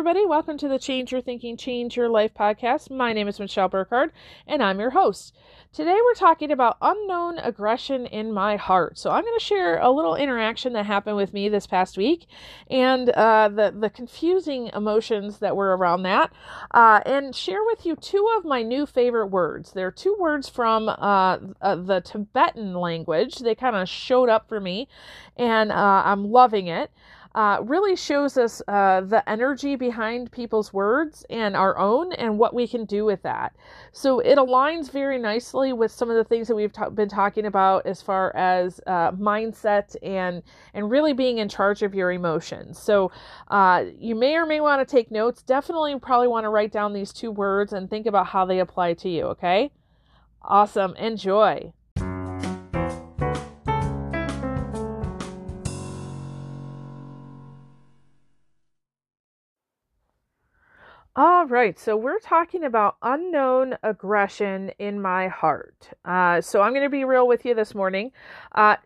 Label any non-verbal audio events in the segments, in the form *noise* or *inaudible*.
everybody. Welcome to the Change Your Thinking, Change Your Life podcast. My name is Michelle Burkhardt, and I'm your host. Today, we're talking about unknown aggression in my heart. So, I'm going to share a little interaction that happened with me this past week and uh, the, the confusing emotions that were around that, uh, and share with you two of my new favorite words. They're two words from uh, uh the Tibetan language. They kind of showed up for me, and uh, I'm loving it uh, really shows us uh, the energy behind people's words and our own and what we can do with that. So it aligns very nicely with some of the things that we've ta- been talking about as far as uh, mindset and and really being in charge of your emotions. So uh, you may or may want to take notes. Definitely, probably want to write down these two words and think about how they apply to you. Okay. Awesome. Enjoy. Right, so we're talking about unknown aggression in my heart. Uh, so I'm going to be real with you this morning. Uh,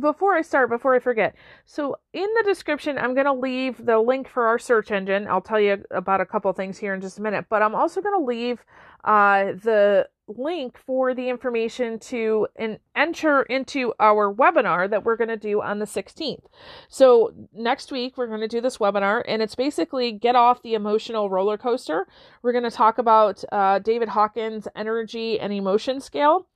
before I start, before I forget, so in the description, I'm going to leave the link for our search engine. I'll tell you about a couple things here in just a minute, but I'm also going to leave uh, the link for the information to in, enter into our webinar that we're going to do on the 16th. So, next week, we're going to do this webinar, and it's basically get off the emotional roller coaster. We're going to talk about uh, David Hawkins' energy and emotion scale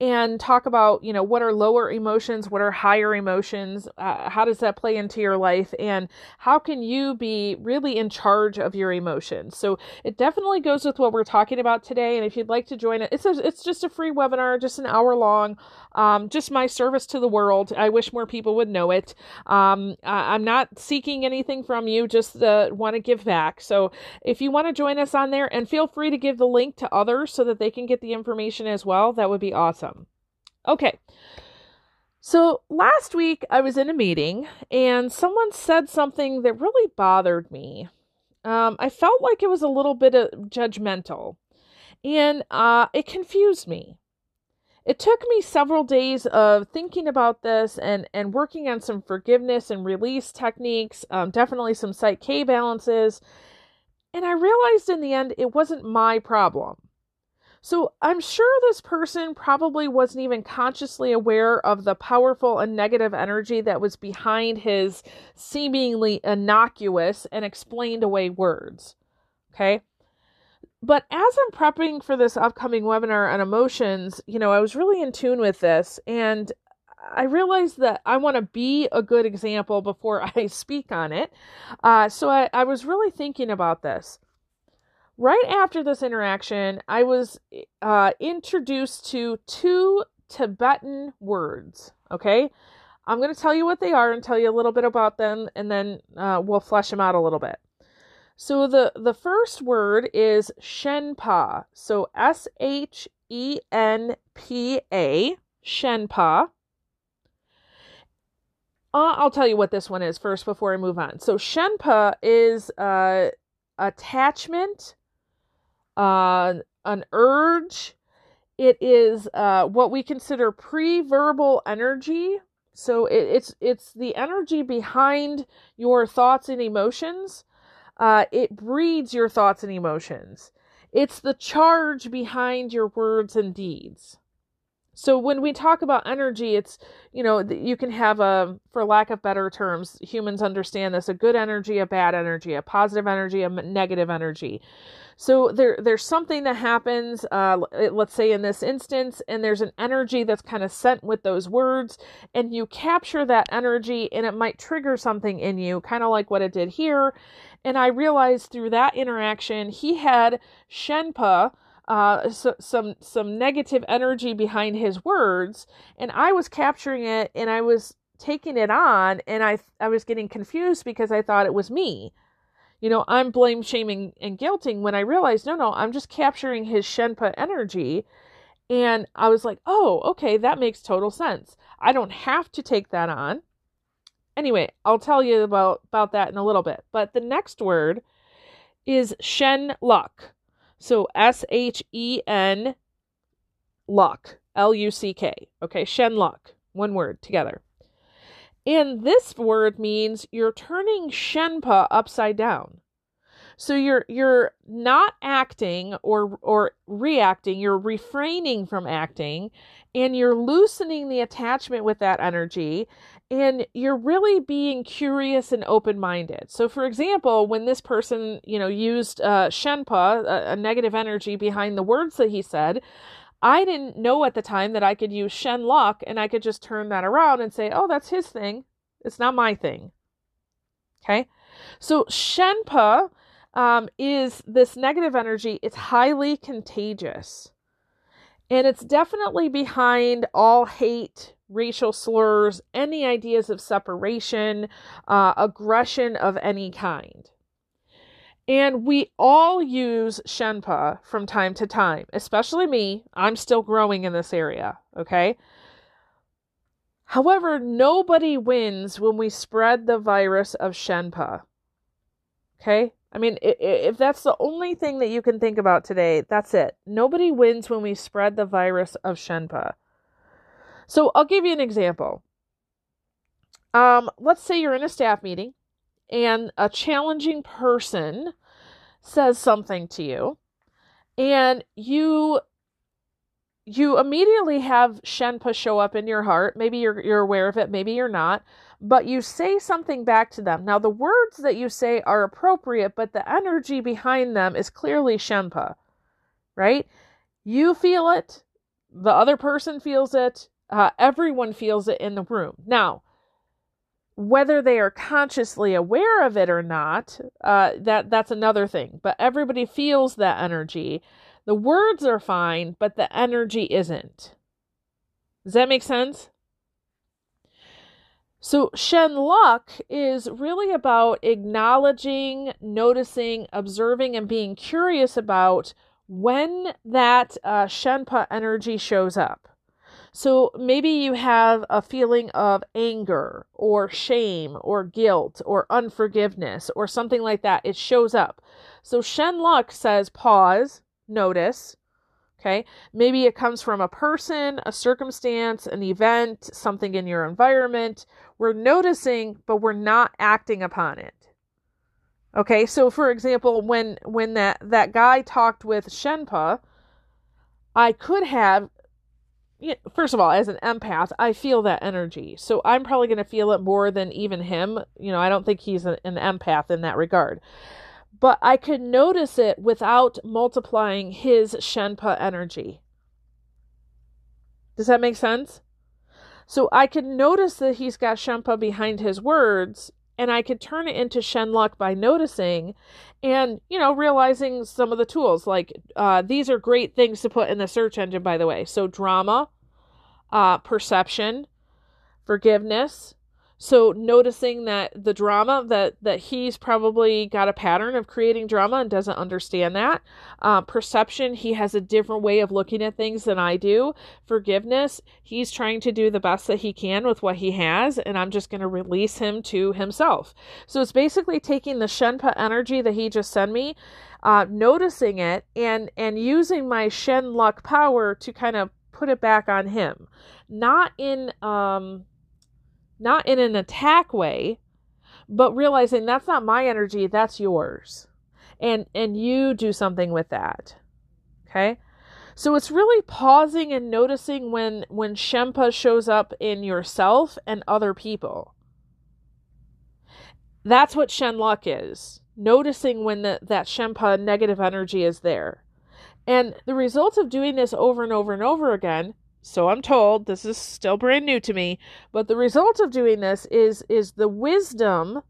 and talk about, you know, what are lower emotions, what are higher emotions, uh, how does that play into your life, and how can you be really in charge of your emotions. So, it definitely goes with what we're talking about today. And if you'd like to join it, it's, a, it's just a free webinar, just an hour long. Um, just my service to the world. I wish more people would know it. Um, I, am not seeking anything from you, just uh, want to give back. So if you want to join us on there, and feel free to give the link to others so that they can get the information as well, that would be awesome. Okay. So last week I was in a meeting and someone said something that really bothered me. Um, I felt like it was a little bit of judgmental and uh, it confused me. It took me several days of thinking about this and, and working on some forgiveness and release techniques, um, definitely some Psych-K balances. And I realized in the end it wasn't my problem. So I'm sure this person probably wasn't even consciously aware of the powerful and negative energy that was behind his seemingly innocuous and explained away words. Okay. But as I'm prepping for this upcoming webinar on emotions, you know, I was really in tune with this and I realized that I want to be a good example before *laughs* I speak on it. Uh, so I, I was really thinking about this. Right after this interaction, I was uh, introduced to two Tibetan words. Okay. I'm going to tell you what they are and tell you a little bit about them, and then uh, we'll flesh them out a little bit. So the the first word is Shenpa. So S H E N P A, Shenpa. Uh, I'll tell you what this one is first before I move on. So Shenpa is uh, attachment, uh, an urge. It is uh, what we consider pre-verbal energy. So it, it's it's the energy behind your thoughts and emotions uh, it breeds your thoughts and emotions. It's the charge behind your words and deeds. So when we talk about energy, it's, you know, you can have a, for lack of better terms, humans understand this, a good energy, a bad energy, a positive energy, a negative energy. So there, there's something that happens, uh, let's say in this instance, and there's an energy that's kind of sent with those words, and you capture that energy, and it might trigger something in you, kind of like what it did here. And I realized through that interaction, he had Shenpa, uh, so, some some negative energy behind his words, and I was capturing it, and I was taking it on, and I I was getting confused because I thought it was me you know, I'm blame shaming and guilting when I realized, no, no, I'm just capturing his Shenpa energy. And I was like, oh, okay, that makes total sense. I don't have to take that on. Anyway, I'll tell you about, about that in a little bit. But the next word is Shen Luck. So S H E N Luck. L U C K. Okay, Shen Luck. One word together. And this word means you're turning Shenpa upside down. So you're you're not acting or or reacting, you're refraining from acting and you're loosening the attachment with that energy and you're really being curious and open-minded. So for example, when this person, you know, used uh shenpa, a, a negative energy behind the words that he said, I didn't know at the time that I could use Shen Luck and I could just turn that around and say, oh, that's his thing. It's not my thing. Okay. So Shenpa um, is this negative energy. It's highly contagious. And it's definitely behind all hate, racial slurs, any ideas of separation, uh, aggression of any kind. And we all use Shenpa from time to time, especially me. I'm still growing in this area, okay? However, nobody wins when we spread the virus of Shenpa. Okay? I mean, if that's the only thing that you can think about today, that's it. Nobody wins when we spread the virus of Shenpa. So I'll give you an example. Um, let's say you're in a staff meeting and a challenging person says something to you and you you immediately have Shenpa show up in your heart. Maybe you're you're aware of it, maybe you're not, but you say something back to them. Now the words that you say are appropriate, but the energy behind them is clearly Shenpa. Right? You feel it, the other person feels it, uh, everyone feels it in the room. Now, whether they are consciously aware of it or not, uh, that that's another thing. But everybody feels that energy. The words are fine, but the energy isn't. Does that make sense? So, Shen Luck is really about acknowledging, noticing, observing, and being curious about when that uh, Shenpa energy shows up. So maybe you have a feeling of anger or shame or guilt or unforgiveness or something like that. It shows up. So Shen Luck says pause, notice. Okay. Maybe it comes from a person, a circumstance, an event, something in your environment. We're noticing, but we're not acting upon it. Okay. So for example, when, when that, that guy talked with Shenpa, I could have first of all, as an empath, I feel that energy. So I'm probably going to feel it more than even him. You know, I don't think he's an, empath in that regard. But I could notice it without multiplying his Shenpa energy. Does that make sense? So I could notice that he's got Shenpa behind his words, and I could turn it into Shenluck by noticing and, you know, realizing some of the tools. Like, uh, these are great things to put in the search engine, by the way. So, drama, uh, perception, forgiveness, so noticing that the drama that that he's probably got a pattern of creating drama and doesn't understand that. Uh, perception, he has a different way of looking at things than I do. Forgiveness, he's trying to do the best that he can with what he has, and I'm just going to release him to himself. So it's basically taking the Shenpa energy that he just sent me, uh, noticing it, and and using my Shen luck power to kind of put it back on him, not in um not in an attack way, but realizing that's not my energy, that's yours. And and you do something with that. Okay? So it's really pausing and noticing when when Shenpa shows up in yourself and other people. That's what Shen Luck is. Noticing when the, that Shenpa negative energy is there. And the results of doing this over and over and over again so I'm told this is still brand new to me, but the result of doing this is is the wisdom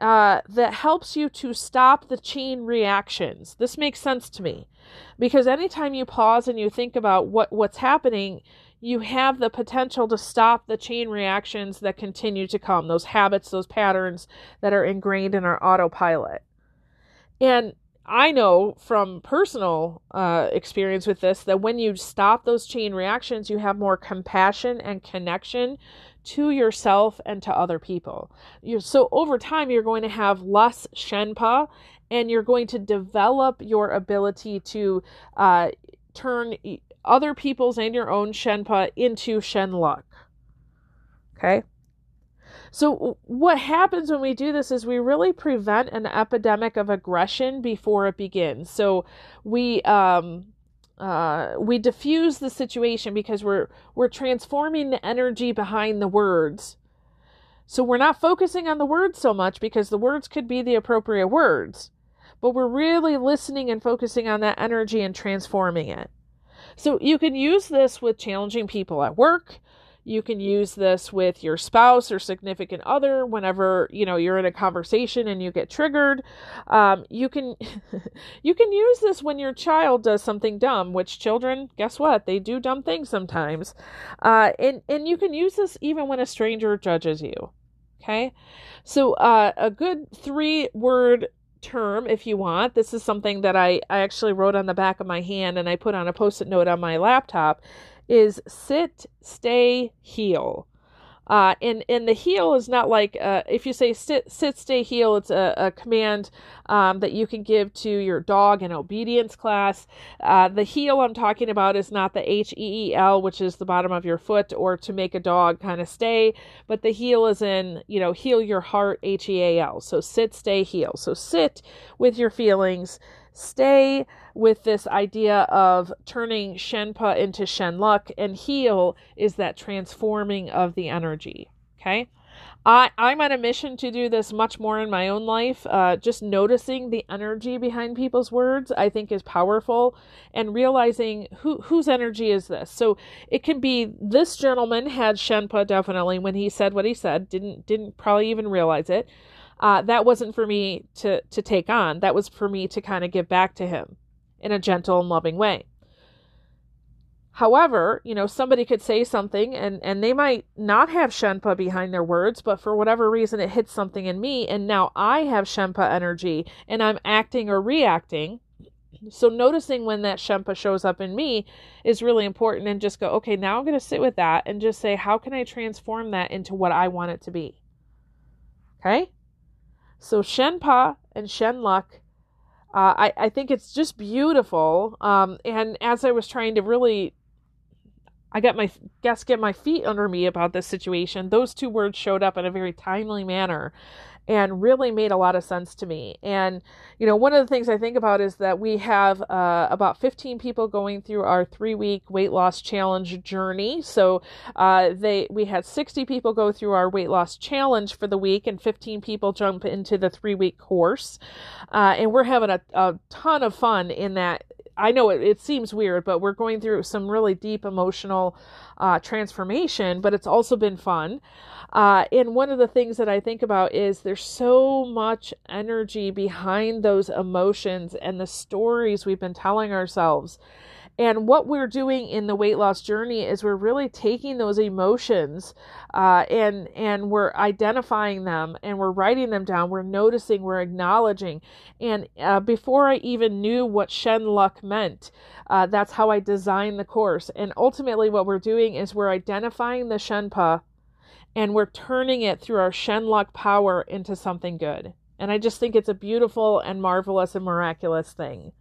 uh, that helps you to stop the chain reactions. This makes sense to me because anytime you pause and you think about what what's happening, you have the potential to stop the chain reactions that continue to come, those habits, those patterns that are ingrained in our autopilot. And I know from personal uh, experience with this that when you stop those chain reactions, you have more compassion and connection to yourself and to other people. You're, so over time, you're going to have less Shenpa and you're going to develop your ability to uh, turn other people's and your own Shenpa into Shen luck. Okay? So, what happens when we do this is we really prevent an epidemic of aggression before it begins. So, we um, uh, we diffuse the situation because we're we're transforming the energy behind the words. So we're not focusing on the words so much because the words could be the appropriate words, but we're really listening and focusing on that energy and transforming it. So you can use this with challenging people at work. You can use this with your spouse or significant other whenever you know you're in a conversation and you get triggered. Um, you can *laughs* you can use this when your child does something dumb, which children, guess what, they do dumb things sometimes. Uh, and and you can use this even when a stranger judges you. Okay, so uh, a good three word term if you want. This is something that I, I actually wrote on the back of my hand and I put on a post it note on my laptop is sit, stay, heal. Uh, and and the heal is not like uh, if you say sit, sit, stay, heal. It's a, a command um, that you can give to your dog in obedience class. Uh, the heel I'm talking about is not the H E E L, which is the bottom of your foot, or to make a dog kind of stay, but the heel is in you know heal your heart H E A L. So sit, stay, heal. So sit with your feelings stay with this idea of turning Shenpa into Shenluk, and heal is that transforming of the energy. Okay. I, I'm on a mission to do this much more in my own life. Uh, just noticing the energy behind people's words, I think, is powerful, and realizing who whose energy is this. So it can be this gentleman had Shenpa definitely when he said what he said. Didn't didn't probably even realize it uh, that wasn't for me to to take on. That was for me to kind of give back to him in a gentle and loving way. However, you know, somebody could say something and, and they might not have Shenpa behind their words, but for whatever reason it hits something in me, and now I have Shenpa energy and I'm acting or reacting. So noticing when that Shenpa shows up in me is really important and just go, okay, now I'm going to sit with that and just say, how can I transform that into what I want it to be? Okay? So Shenpa and Shenluk, uh, I, I think it's just beautiful. Um, and as I was trying to really, I got my guess get my feet under me about this situation, those two words showed up in a very timely manner and really made a lot of sense to me. And, you know, one of the things I think about is that we have uh, about 15 people going through our three week weight loss challenge journey. So uh, they we had 60 people go through our weight loss challenge for the week, and 15 people jump into the three week course. Uh, and we're having a, a ton of fun in that I know it, it, seems weird, but we're going through some really deep emotional uh, transformation, but it's also been fun. Uh, and one of the things that I think about is there's so much energy behind those emotions and the stories we've been telling ourselves. And what we're doing in the weight loss journey is we're really taking those emotions uh, and and we're identifying them and we're writing them down. We're noticing, we're acknowledging. And uh, before I even knew what Shen Luck meant, uh, that's how I designed the course. And ultimately, what we're doing is we're identifying the Shenpa and we're turning it through our Shenlok power into something good. And I just think it's a beautiful and marvelous and miraculous thing.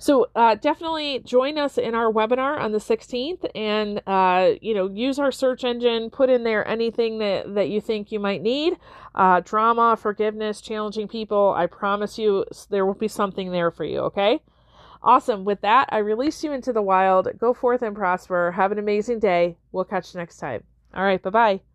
So uh, definitely join us in our webinar on the 16th, and uh, you know use our search engine. Put in there anything that that you think you might need. Uh, drama, forgiveness, challenging people. I promise you, there will be something there for you. Okay. Awesome. With that, I release you into the wild. Go forth and prosper. Have an amazing day. We'll catch you next time. All right. Bye bye.